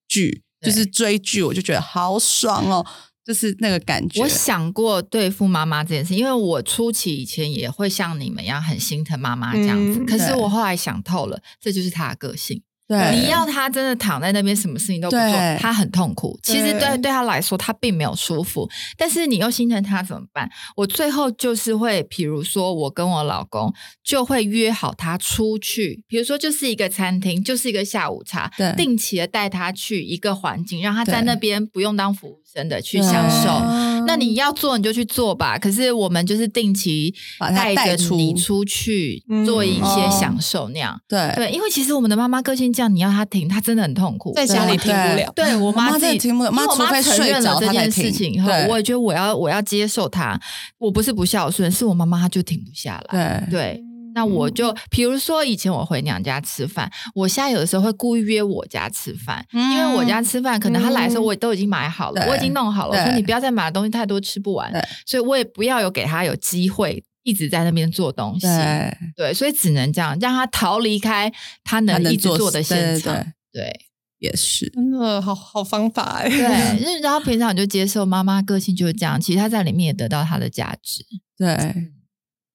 Speaker 2: 剧，
Speaker 1: 对
Speaker 2: 就是追剧，我就觉得好爽哦，就是那个感觉。
Speaker 1: 我想过对付妈妈这件事，因为我初期以前也会像你们一样很心疼妈妈这样子，
Speaker 4: 嗯
Speaker 1: 可是我后来想透了，这就是她的个性。
Speaker 2: 对，
Speaker 1: 你要他真的躺在那边什么事情都不做他，很痛苦。其实对
Speaker 4: 对
Speaker 1: 他来说，他并没有舒服，但是你又心疼他怎么办？我最后就是会，比如说我跟我老公就会约好他出去，比如说就是一个餐厅，就是一个下午茶，定期的带他去一个环境，让他在那边不用当服务生的去享受。
Speaker 4: 哦
Speaker 1: 那你要做你就去做吧，可是我们就是定期
Speaker 2: 把它
Speaker 1: 带着你出去
Speaker 4: 嗯
Speaker 1: 做一些
Speaker 2: 哦
Speaker 1: 享受那样。
Speaker 2: 对
Speaker 1: 对，因为其实我们的妈妈个性这样，你要她停，她真的很痛苦。
Speaker 4: 在家里停不了。
Speaker 1: 对我
Speaker 2: 我妈
Speaker 1: 自己
Speaker 2: 真的停不了
Speaker 1: 因为我
Speaker 2: 妈除非
Speaker 1: 承
Speaker 2: 睡
Speaker 1: 认了这件事情以后，
Speaker 2: 对
Speaker 1: 我也觉得我要我要接受她。我不是不孝顺，是我妈妈她就停不下来。
Speaker 2: 对
Speaker 1: 对，那我就比如说以前我回娘家吃饭，我现在有的时候会故意约我家吃饭，
Speaker 2: 嗯
Speaker 1: 因为我家吃饭可能他来的时候
Speaker 4: 嗯
Speaker 1: 我都已经买好了，
Speaker 2: 对
Speaker 1: 我已经弄好了，我说你不要再买的东西太多吃不完，所以我也不要有给他有机会一直在那边做东西。
Speaker 2: 对，
Speaker 1: 对，所以只能这样让他逃离开他
Speaker 2: 她能
Speaker 1: 能一直做的现场。
Speaker 2: 对
Speaker 1: 对
Speaker 2: 也是。
Speaker 4: 真的好好方法哎。
Speaker 1: 对，[laughs] 就是然后平常你就接受妈妈个性就是这样，其实他在里面也得到他的价值。
Speaker 2: 对，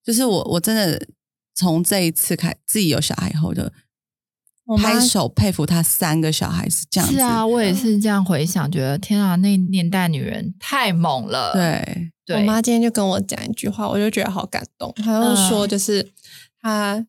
Speaker 2: 就是我，我真的从这一次开自己有小孩以后的
Speaker 4: 我
Speaker 2: 拍手佩服他三个小孩是这样子，
Speaker 1: 是啊，我也是这样回想，觉得天啊，那年代女人太猛了。
Speaker 2: 对。
Speaker 1: 对，
Speaker 4: 我妈今天就跟我讲一句话，我就觉得好感动。她就说，就是她，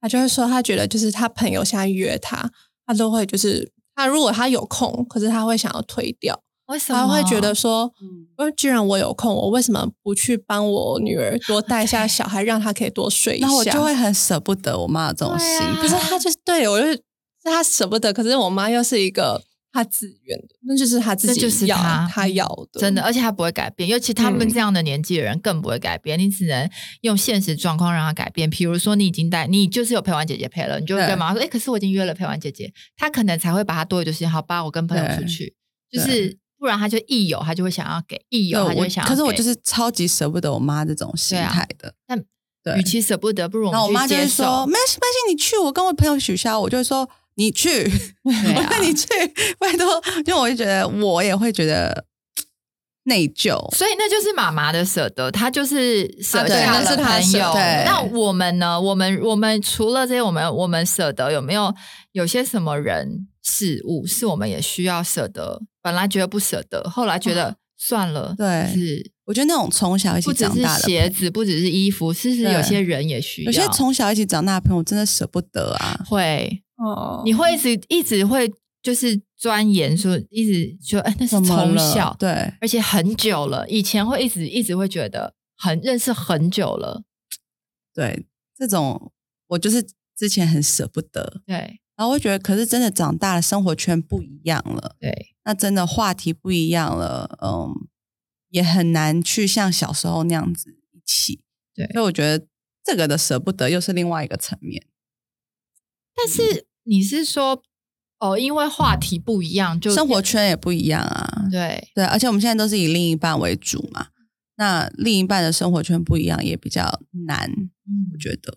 Speaker 4: 她就会说，她觉得就是她朋友现在约她，她都会就是她如果她有空，可是她会想要推掉，
Speaker 1: 为什么
Speaker 4: 他会觉得说，
Speaker 2: 嗯
Speaker 4: 呃，既然我有空，我为什么不去帮我女儿多带一下小孩，让她可以多睡一下？
Speaker 2: 那我就会很舍不得我妈的这种心
Speaker 4: 可是她就是对我就是她舍不得，可是我妈又是一个她自愿的，那就是她自己
Speaker 1: 这就是
Speaker 4: 要
Speaker 1: 她
Speaker 4: 她要的，
Speaker 1: 真的，而且她不会改变，尤其他们
Speaker 4: 嗯
Speaker 1: 这样的年纪的人更不会改变。你只能用现实状况让她改变。比如说，你已经带，你就是有陪玩姐姐陪了，你就会
Speaker 2: 对
Speaker 1: 跟妈妈说：“哎、可是我已经约了陪玩姐姐。”她可能才会把她多余的时间，好吧，我跟朋友出去，就是不然他就一有他就会想要给，一有他就会想要。
Speaker 2: 可是我就是超级舍不得我妈这种心态的。
Speaker 1: 那
Speaker 2: 对
Speaker 1: 与其舍不得，不如
Speaker 2: 然后我妈就会。说：“没关系，没关系，你去，我跟我朋友取消。”我就会说：“你去，[laughs] 我
Speaker 1: 啊
Speaker 2: 跟你去，[laughs] 拜托。”因为我就觉得我也会觉得内疚。
Speaker 1: 所以那就是妈妈的舍得，她就是舍
Speaker 4: 得
Speaker 1: 朋友。
Speaker 4: 舍
Speaker 2: 对
Speaker 1: 那我们呢？我们我们除了这些，我们我们舍得有没有有些什么人事物是我们也需要舍得？本来觉得不舍得，后来觉得算了，
Speaker 2: 对
Speaker 1: 是
Speaker 2: 我觉得那种从小一起
Speaker 1: 不只是
Speaker 2: 长大的，
Speaker 1: 鞋子，不只是衣服，是是
Speaker 2: 对
Speaker 1: 有些人也需要。
Speaker 2: 有些从小一起长大的朋友真的舍不得啊。
Speaker 1: 会，
Speaker 4: 哦
Speaker 1: 你会一直一直会就是钻研说，一直说哎，那是从小
Speaker 2: 对。
Speaker 1: 而且很久了，以前会一直一直会觉得很认识很久了，
Speaker 2: 对，这种我就是之前很舍不得，
Speaker 1: 对。
Speaker 2: 然后我会觉得，可是真的长大了，生活圈不一样了，
Speaker 1: 对。
Speaker 2: 那真的话题不一样了，嗯，也很难去像小时候那样子一起。
Speaker 1: 对。
Speaker 2: 所以我觉得这个的舍不得又是另外一个层面。
Speaker 1: 但是你是说哦，因为话题不一样，就
Speaker 2: 生活圈也不一样啊，
Speaker 1: 对。
Speaker 2: 对，而且我们现在都是以另一半为主嘛，那另一半的生活圈不一样，也比较难，
Speaker 1: 嗯。
Speaker 2: 我觉得。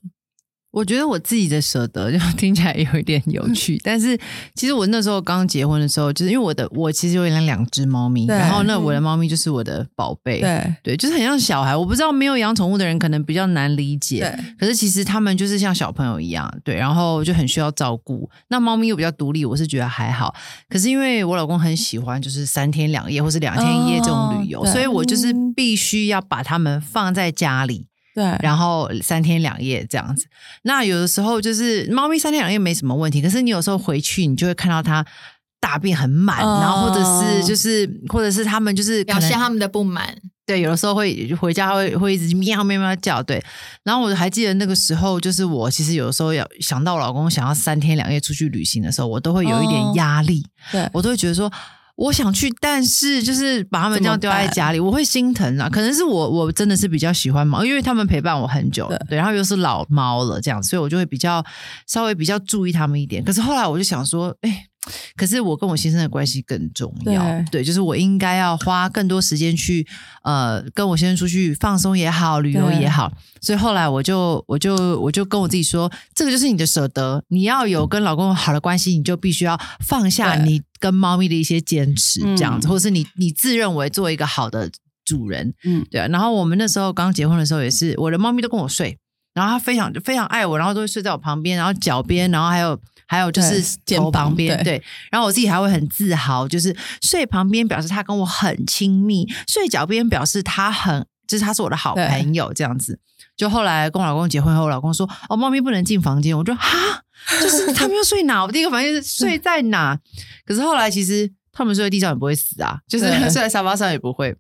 Speaker 3: 我觉得我自己的舍得就 [laughs] 听起来有一点有趣，但是其实我那时候刚结婚的时候，就是因为我的我其实有养两只猫咪，然后那我的猫咪就是我的宝贝，
Speaker 2: 对
Speaker 3: 对，就是很像小孩。我不知道没有养宠物的人可能比较难理解，可是其实他们就是像小朋友一样，对，然后就很需要照顾。那猫咪又比较独立，我是觉得还好。可是因为我老公很喜欢就是三天两夜或是两天一夜这种旅游，
Speaker 2: 哦
Speaker 3: 所以我就是
Speaker 2: 嗯
Speaker 3: 必须要把它们放在家里。
Speaker 2: 对，
Speaker 3: 然后三天两夜这样子。那有的时候就是猫咪三天两夜没什么问题，可是你有时候回去，你就会看到它大便很满，
Speaker 2: 哦
Speaker 3: 然后或者是就是或者是他们就是
Speaker 1: 表现他们的不满。
Speaker 3: 对，有的时候会回家会会一直喵喵喵叫，对。然后我还记得那个时候，就是我其实有的时候要想到我老公想要三天两夜出去旅行的时候，我都会有一点
Speaker 2: 哦
Speaker 3: 压力，
Speaker 2: 对
Speaker 3: 我都会觉得说。我想去，但是就是把他们这样丢在家里，我会心疼啊。可能是我我真的是比较喜欢猫，因为他们陪伴我很久，
Speaker 2: 对
Speaker 3: 对，然后又是老猫了这样，所以我就会比较稍微比较注意他们一点。可是后来我就想说，哎，可是我跟我先生的关系更重要，
Speaker 2: 对。
Speaker 3: 对，就是我应该要花更多时间去呃跟我先生出去放松也好，旅游也好。所以后来我就我就我就跟我自己说，这个就是你的舍得，你要有跟老公好的关系，你就必须要放下你跟猫咪的一些坚持，
Speaker 2: 嗯。
Speaker 3: 这样子，或者是你你自认为做一个好的主人，
Speaker 2: 嗯。
Speaker 3: 对啊。然后我们那时候刚结婚的时候，也是我的猫咪都跟我睡，然后他非常非常爱我，然后都会睡在我旁边，然后脚边，然后还有还有就是
Speaker 2: 对肩
Speaker 3: 旁边，
Speaker 2: 对
Speaker 3: 对。然后我自己还会很自豪，就是睡旁边表示他跟我很亲密，睡脚边表示他很就是他是我的好朋友这样子。就后来跟我老公结婚后，我老公说：“哦，猫咪不能进房间。”我就哈，就是他们要睡哪？我第一个反应是睡在哪？[laughs] 可是后来其实他们睡在地上也不会死啊，就是 [laughs] 睡在沙发上也不会。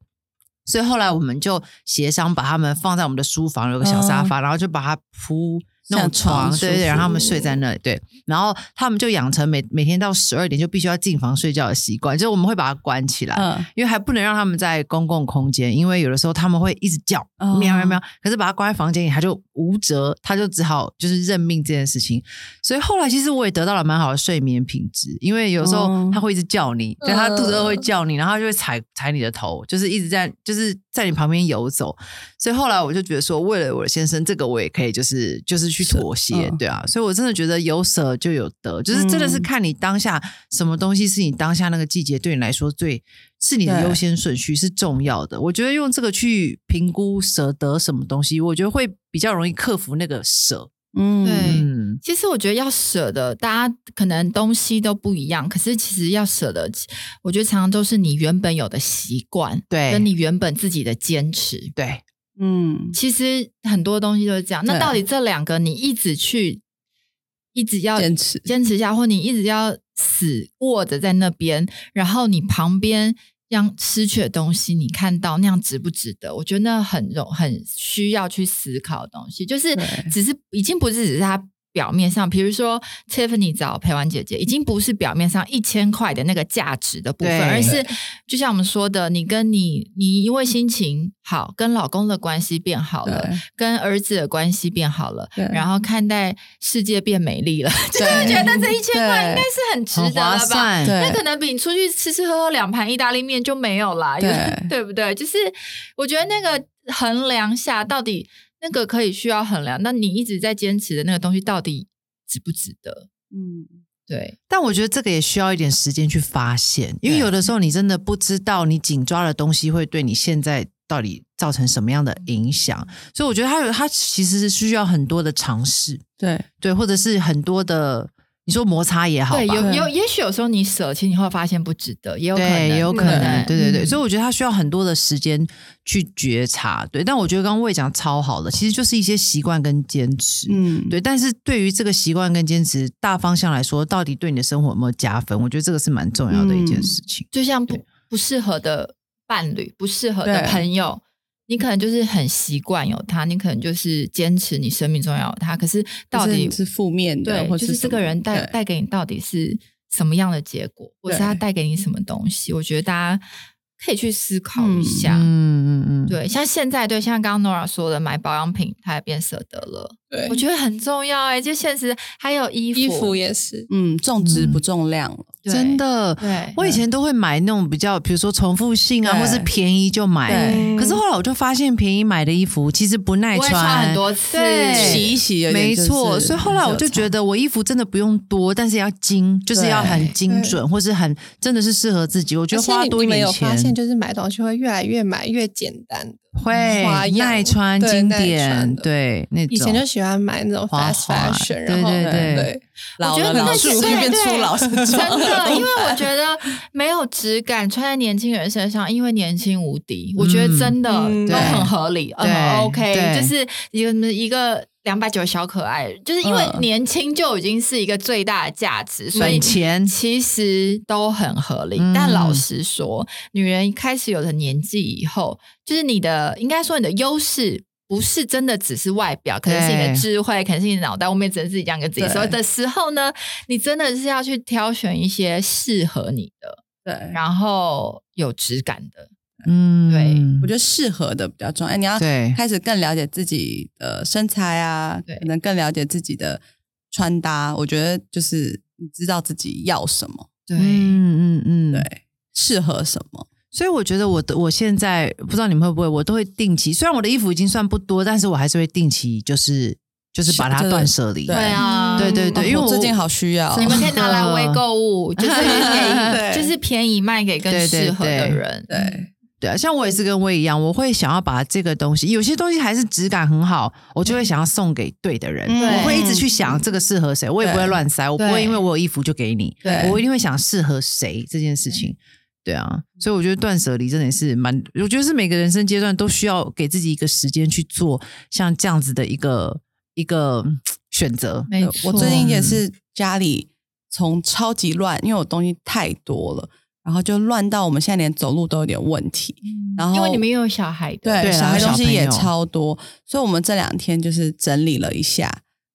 Speaker 3: 所以后来我们就协商把它们放在我们的书房有个小沙发，然后就把它铺那种
Speaker 2: 床
Speaker 3: 床，对对让他们睡在那里。对，然后他们就养成每每天到十二点就必须要进房睡觉的习惯，就是我们会把它关起来。
Speaker 2: 嗯，
Speaker 3: 因为还不能让他们在公共空间，因为有的时候他们会一直叫，
Speaker 2: 哦
Speaker 3: 喵喵喵。可是把它关在房间里，他就无辙，他就只好就是认命这件事情。所以后来其实我也得到了蛮好的睡眠品质，因为有时候
Speaker 2: 哦
Speaker 3: 他会一直叫你，对他肚子饿会叫你，然后他就会踩踩你的头，就是一直在就是在你旁边游走。所以后来我就觉得说，为了我的先生，这个我也可以就是就是去妥协，
Speaker 2: 嗯
Speaker 3: 对啊。所以我真的觉得有舍就有得，就是真的是
Speaker 2: 嗯
Speaker 3: 看你当下什么东西是你当下那个季节对你来说最是你的优先顺序是重要的。我觉得用这个去评估舍得什么东西，我觉得会比较容易克服那个舍。
Speaker 2: 嗯，
Speaker 1: 对
Speaker 3: 嗯，
Speaker 1: 其实我觉得要舍得，大家可能东西都不一样，可是其实要舍得，我觉得常常都是你原本有的习惯，
Speaker 3: 对
Speaker 1: 跟你原本自己的坚持。
Speaker 3: 对，
Speaker 2: 嗯，
Speaker 1: 其实很多东西都是这样。那到底这两个你一直去，一直要
Speaker 2: 坚持
Speaker 1: 坚持下，或你一直要死握着在那边，然后你旁边让失去的东西，你看到那样值不值得？我觉得那很容很需要去思考的东西，就是只是已经不是只是它。表面上，比如说 Tiffany 找陪玩姐姐，已经不是表面上一千块的那个价值的部分，而是就像我们说的，你跟你你因为心情好，跟老公的关系变好了，跟儿子的关系变好了，然后看待世界变美丽了，[laughs] 就是
Speaker 2: 对。
Speaker 1: 觉得这一千块
Speaker 2: 对。
Speaker 1: 应该是很值得了吧？那可能比你出去吃吃喝喝两盘意大利面就没有啦，
Speaker 2: 对
Speaker 1: 不对？就是我觉得那个衡量下，到底那个可以需要衡量，那你一直在坚持的那个东西，到底值不值得？
Speaker 2: 嗯，
Speaker 1: 对，
Speaker 3: 但我觉得这个也需要一点时间去发现，因为有的时候你真的不知道你紧抓的东西会对你现在到底造成什么样的影响，所以我觉得它有它其实是需要很多的尝试，
Speaker 2: 对，
Speaker 3: 对，或者是很多的你说摩擦也好，
Speaker 1: 对，有有，也许有时候你舍弃，你会发现不值得，也有可能，
Speaker 3: 对，也有可能，对对对，
Speaker 1: 嗯
Speaker 3: 所以我觉得他需要很多的时间去觉察，对。但我觉得刚刚魏讲超好的，其实就是一些习惯跟坚持，
Speaker 2: 嗯，
Speaker 3: 对。但是对于这个习惯跟坚持大方向来说，到底对你的生活有没有加分？我觉得这个是蛮重要的一件事情。
Speaker 1: 就像不不适合的伴侣、不适合的朋友，你可能就是很习惯有他，你可能就是坚持你生命中要有他。可是到底
Speaker 2: 是负面的，
Speaker 1: 对，
Speaker 2: 或
Speaker 1: 就是这个人带带给你到底是什么样的结果，或是他带给你什么东西？我觉得大家可以去思考一下。
Speaker 3: 嗯嗯嗯，
Speaker 1: 对，像现在对，像刚刚 Nora 说的，买保养品他也变舍得了。
Speaker 4: 对。
Speaker 1: 我，觉得很重要哎、就现实还有衣服，
Speaker 4: 衣服也是，
Speaker 2: 嗯，重质不重量
Speaker 3: 真的。
Speaker 1: 对，
Speaker 3: 我以前都会买那种比较，比如说重复性啊，或是便宜就买。
Speaker 2: 对。
Speaker 3: 可是后来我就发现，便宜买的衣服其实不耐
Speaker 1: 穿。穿很多次，
Speaker 3: 对。
Speaker 2: 洗一洗
Speaker 3: 没错，所以后来我就觉得我衣服真的不用多，但是要精，就是要很精准，或是很真的是适合自己。我觉得花多一点钱。
Speaker 4: 有发现，就是买东西会越来越买越简单的
Speaker 3: 会耐穿、经典
Speaker 4: 穿，
Speaker 3: 对那种。
Speaker 4: 以前就喜欢买那种
Speaker 3: 花
Speaker 4: fast
Speaker 3: 花
Speaker 4: fashion，
Speaker 3: 对
Speaker 4: 然后
Speaker 3: 对对
Speaker 4: 对，
Speaker 2: 老了老树
Speaker 1: 对
Speaker 2: 变
Speaker 1: 对
Speaker 2: 出老身
Speaker 1: 真的，因为我觉得没有质感穿在年轻人身上，因为年轻无敌，我觉得真的
Speaker 4: 嗯
Speaker 1: 都很合理，
Speaker 3: 对
Speaker 1: 很 OK，就是一个一个。两百九小可爱，就是因为
Speaker 2: 嗯
Speaker 1: 年轻就已经是一个最大的价值，所以
Speaker 3: 省钱
Speaker 1: 其实都很合理。
Speaker 3: 嗯
Speaker 1: 但老实说，女人开始有了年纪以后，就是你的应该说你的优势。不是真的只是外表，可能是你的智慧，可能是你的脑袋。我们也只能自己这样跟自己说的时候呢，你真的是要去挑选一些适合你的，
Speaker 2: 对，
Speaker 1: 然后有质感的。
Speaker 3: 嗯，
Speaker 1: 对
Speaker 2: 我觉得适合的比较重要。哎，你要开始更了解自己的身材啊，
Speaker 1: 对
Speaker 2: 可能更了解自己的穿搭。我觉得就是你知道自己要什么，
Speaker 1: 对，
Speaker 3: 嗯嗯嗯，
Speaker 2: 对，适合什么。
Speaker 3: 所以我觉得我的我现在不知道你们会不会，我都会定期。虽然我的衣服已经算不多，但是我还是会定期，就是就是把它断舍离。
Speaker 2: 对
Speaker 1: 对啊，
Speaker 3: 对对对因为我
Speaker 2: 最近好需要，
Speaker 1: 你们可以拿来微购物，[laughs] 就是给 [laughs] 就是便宜卖给更适合的人。
Speaker 2: 对
Speaker 3: 对啊，像我也是跟薇一样，我会想要把这个东西，有些东西还是质感很好，我就会想要送给对的人。
Speaker 2: 嗯。
Speaker 3: 我会一直去想这个适合谁，我也不会乱塞，我不会因为我有衣服就给你，
Speaker 2: 对。
Speaker 3: 我一定会想适合谁这件事情。对啊，所以我觉得断舍离真的是蛮，我觉得是每个人生阶段都需要给自己一个时间去做像这样子的一个一个嗯选择。
Speaker 1: 没错，
Speaker 2: 我最近也是家里从超级乱，因为我东西太多了，然后就乱到我们现在连走路都有点问题。然后
Speaker 1: 因为你们又有小孩的，
Speaker 2: 对小孩东西也超多，所以我们这两天就是整理了一下，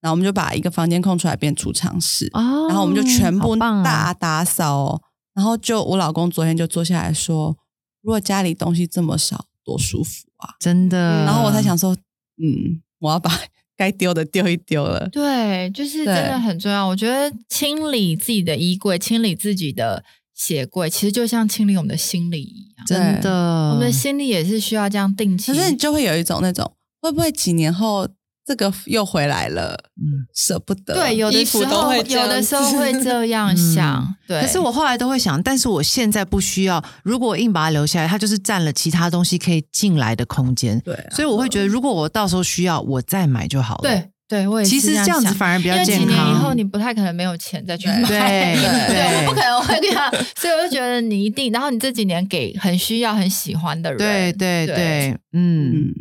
Speaker 2: 然后我们就把一个房间空出来变储藏室，
Speaker 3: 哦
Speaker 2: 然后我们就全部大打扫哦。然后就我老公昨天就坐下来说，如果家里东西这么少，多舒服啊！
Speaker 3: 真的。
Speaker 2: 然后我才想说，嗯，我要把 [laughs] 该丢的丢一丢了。
Speaker 1: 对，就是真的很重要。我觉得清理自己的衣柜，清理自己的鞋柜，其实就像清理我们的心理一样。
Speaker 3: 真的，
Speaker 1: 我们的心理也是需要这样定期。
Speaker 2: 可是你就会有一种那种，会不会几年后这个又回来了，
Speaker 3: 嗯
Speaker 2: 舍不得？
Speaker 1: 对，有的时候
Speaker 4: 都会这 [laughs] 样
Speaker 1: 有的时候会这样想。对，
Speaker 3: 可是我后来都会想，但是我现在不需要。如果我硬把它留下来，它就是占了其他东西可以进来的空间。
Speaker 2: 对啊
Speaker 3: 所以我会觉得，如果我到时候需要，我再买就好了。
Speaker 1: 对对，我也是
Speaker 3: 这样子反而比较健
Speaker 1: 因为几年以后。你不太可能没有钱再去
Speaker 2: 对
Speaker 1: 买，
Speaker 3: 对
Speaker 1: 对，
Speaker 3: 对
Speaker 1: 我不可能会这样，[laughs] 所以我就觉得你一定，然后你这几年给很需要、很喜欢的人，
Speaker 3: 对对
Speaker 1: 对
Speaker 3: 对，嗯，
Speaker 2: 嗯，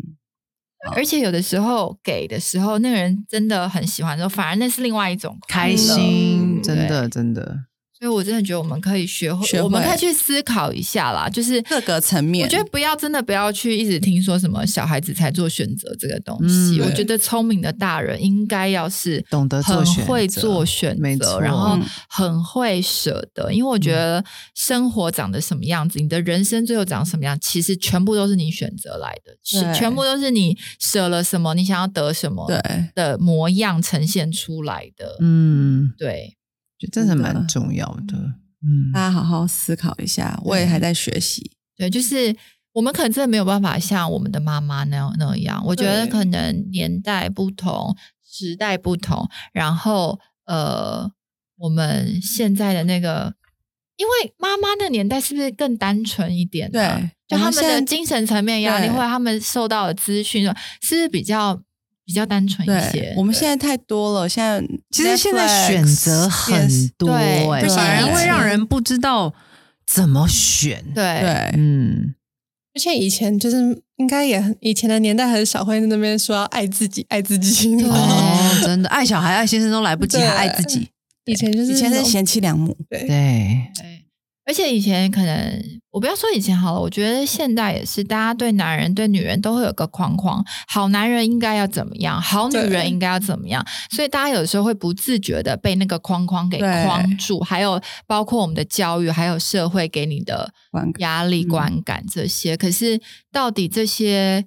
Speaker 1: 而且有的时候给的时候，那个人真的很喜欢的时候，反而那是另外一种
Speaker 3: 开
Speaker 1: 乐。
Speaker 3: 心，
Speaker 2: 嗯
Speaker 3: 真的真的。
Speaker 1: 所以我真的觉得我们可以学会，
Speaker 2: 学会。
Speaker 1: 我们可以去思考一下啦，就是
Speaker 2: 各个层面，
Speaker 1: 我觉得不要真的不要去一直听说什么小孩子才做选择这个东西。
Speaker 3: 嗯
Speaker 1: 我觉得聪明的大人应该要是
Speaker 3: 懂得做
Speaker 1: 很
Speaker 3: 选择
Speaker 1: 会做选择，然后
Speaker 2: 嗯
Speaker 1: 很会舍得。因为我觉得生活长得什么样子，你的人生最后长什么样，其实全部都是你选择来的，是全部都是你舍了什么，你想要得什么
Speaker 2: 对，
Speaker 1: 的模样呈现出来的。
Speaker 3: 嗯，
Speaker 1: 对，
Speaker 3: 就真的蛮重要的。嗯
Speaker 2: 大，家好好思考一下。我也还在学习，
Speaker 1: 对，就是我们可能真的没有办法像我们的妈妈那样那样。我觉得可能年代不同，时代不同，然后呃，我们现在的那个，因为妈妈的年代是不是更单纯一点、啊？
Speaker 2: 对
Speaker 1: 就他们的精神层面压力，或者他们受到的资讯，是不是比较比较单纯一些？，
Speaker 2: 我们现在太多了，现在
Speaker 3: 其实现在选择很多、
Speaker 1: 对
Speaker 3: 哎，
Speaker 1: 对
Speaker 3: 反而会让人不知道怎么选。
Speaker 1: 对。
Speaker 2: 对。
Speaker 3: 嗯，
Speaker 4: 而且以前就是应该也很以前的年代很少会在那边说要爱自己，爱自己。[laughs]
Speaker 3: 哦，真的，爱小孩、爱先生都来不及，还爱自己。
Speaker 4: 以前就是
Speaker 2: 以前是贤妻良母，
Speaker 4: 对，
Speaker 1: 而且以前可能我不要说以前好了，我觉得现在也是，大家对男人对女人都会有个框框，好男人应该要怎么样，好女人应该要怎么样，所以大家有时候会不自觉的被那个框框给框住，还有包括我们的教育，还有社会给你的压力、
Speaker 2: 嗯
Speaker 1: 观感这些。可是到底这些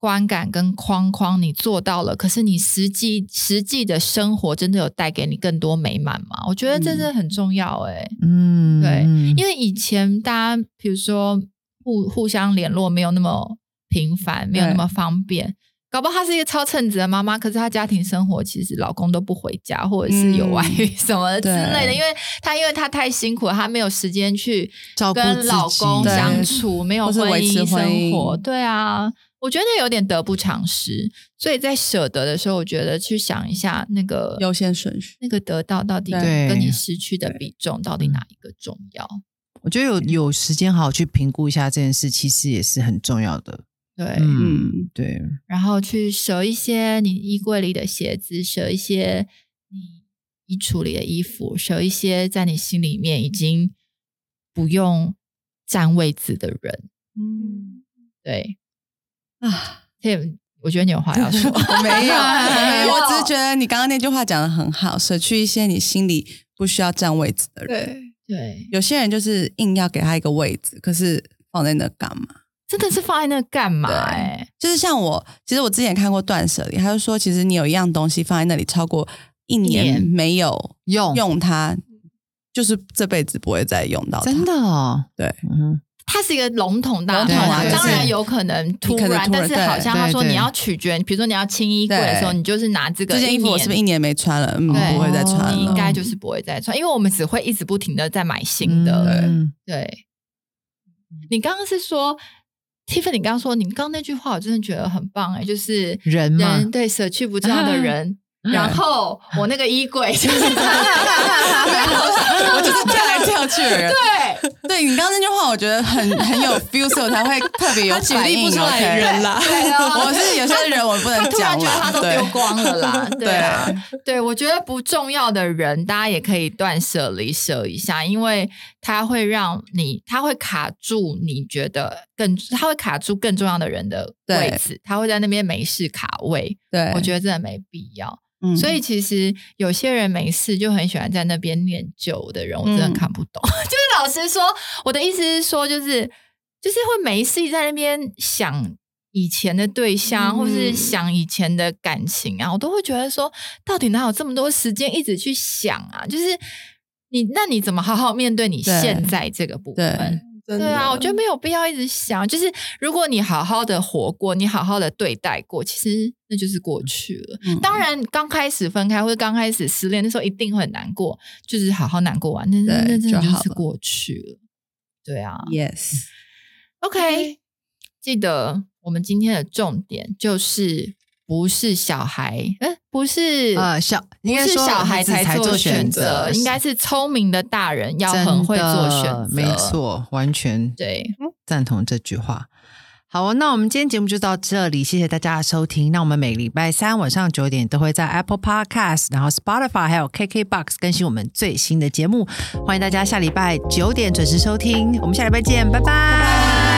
Speaker 1: 观感跟框框你做到了，可是你实际实际的生活真的有带给你更多美满吗？我觉得这是很重要哎、
Speaker 3: 嗯，
Speaker 1: 对
Speaker 3: 嗯
Speaker 1: 因为以前大家比如说互互相联络没有那么频繁，没有那么方便。搞不好她是一个超称职的妈妈，可是她家庭生活其实老公都不回家，或者是有外遇 [laughs] 什么之类的。
Speaker 2: 对
Speaker 1: 因为她因为她太辛苦了，她没有时间去跟老公相处，没有婚姻生活。
Speaker 2: 姻
Speaker 1: 对啊，我觉得有点得不偿失。所以在舍得的时候，我觉得去想一下那个
Speaker 2: 优先顺序。
Speaker 1: 那个得到到底
Speaker 2: 对
Speaker 1: 跟你失去的比重到底哪一个重要？
Speaker 3: 我觉得有有时间好好去评估一下这件事，其实也是很重要的。
Speaker 1: 对，
Speaker 2: 嗯，
Speaker 3: 对，
Speaker 1: 然后去舍一些你衣柜里的鞋子，舍一些你衣橱里的衣服，舍一些在你心里面已经不用占位子的人。
Speaker 2: 嗯
Speaker 1: 对，
Speaker 2: 啊，
Speaker 1: 这我觉得你有话要说，[laughs]
Speaker 2: 我没有，[laughs] 我只是觉得你刚刚那句话讲的很好，舍去一些你心里不需要占位置的人。
Speaker 4: 对，
Speaker 1: 对，
Speaker 2: 有些人就是硬要给他一个位置，可是放在那干嘛？
Speaker 1: 真的是放在那干嘛、
Speaker 2: 对
Speaker 1: 哎，
Speaker 2: 就是像我，其实我之前看过断舍离，他就说，其实你有一样东西放在那里超过一
Speaker 1: 年
Speaker 2: 年没有
Speaker 3: 用
Speaker 2: 用它，就是这辈子不会再用到它。
Speaker 3: 真的哦，
Speaker 2: 对，
Speaker 3: 嗯
Speaker 1: 它是一个笼统大
Speaker 2: 笼
Speaker 3: 统啊
Speaker 1: 当然有可能突然，
Speaker 2: 突然
Speaker 1: 但是好像他说
Speaker 3: 对对
Speaker 1: 你要取决，比如说你要清衣柜的时候，你就是拿这个
Speaker 2: 这件衣服我是不是一年没穿了？嗯，
Speaker 1: 对
Speaker 2: 不会再穿了。
Speaker 1: 你应该就是不会再穿，因为我们只会一直不停的在买新的。
Speaker 3: 嗯
Speaker 1: 对，你刚刚是说，Tiffany，你刚刚说，你刚刚那句话，我真的觉得很棒哎，就是
Speaker 3: 人嘛
Speaker 1: 人对舍去不重要的人。[laughs] [laughs] 然后我那个衣柜就是 [laughs]
Speaker 2: 我就是跳来跳去的人。
Speaker 1: 对
Speaker 2: 对你刚刚那句话，我觉得很很有 feel，所以我才会特别有
Speaker 4: 他举
Speaker 2: 反应。
Speaker 4: 例不出来
Speaker 2: OK
Speaker 4: 人啦。
Speaker 1: 对啊
Speaker 2: 我是有些人我不能
Speaker 1: 他突然觉得他都
Speaker 2: 对
Speaker 1: 丢光了啦，对
Speaker 2: 对
Speaker 1: 啊，对我觉得不重要的人，大家也可以断舍离舍一下，因为它会让你，它会卡住你觉得更，它会卡住更重要的人的位置，他会在那边没事卡位，
Speaker 2: 对，
Speaker 1: 我觉得真的没必要。
Speaker 2: 嗯
Speaker 1: 所以其实有些人没事就很喜欢在那边念旧的人，我真的
Speaker 2: 嗯
Speaker 1: 看不懂。[laughs] 就是老实说，我的意思是说，就是就是会没事在那边想以前的对象，
Speaker 2: 嗯
Speaker 1: 或是想以前的感情啊，我都会觉得说，到底哪有这么多时间一直去想啊？就是你，那你怎么好好面对你现在这个部分？
Speaker 2: 对
Speaker 1: 对啊，我觉得没有必要一直想。就是如果你好好的活过，你好好的对待过，其实那就是过去了。
Speaker 2: 嗯
Speaker 1: 当然，刚开始分开或者刚开始失恋的时候，一定会很难过，就是好好难过完，但是
Speaker 2: 对
Speaker 1: 那真的
Speaker 2: 就
Speaker 1: 是过去了。对啊 yes，，OK，记得我们今天的重点就是不是小孩，哎，不是
Speaker 3: 呃，小应该
Speaker 1: 是小孩
Speaker 3: 子才
Speaker 1: 做
Speaker 3: 选
Speaker 1: 择，应该是聪明的大人要很会做
Speaker 3: 的
Speaker 1: 选择，
Speaker 3: 没，错，完全
Speaker 1: 对。
Speaker 3: 赞同这句话。好哦，那我们今天节目就到这里，谢谢大家的收听。那我们每个礼拜三晚上九点都会在 Apple Podcast、然后 Spotify 还有 KKBox 更新我们最新的节目，欢迎大家下礼拜九点准时收听。我们下礼拜见，拜拜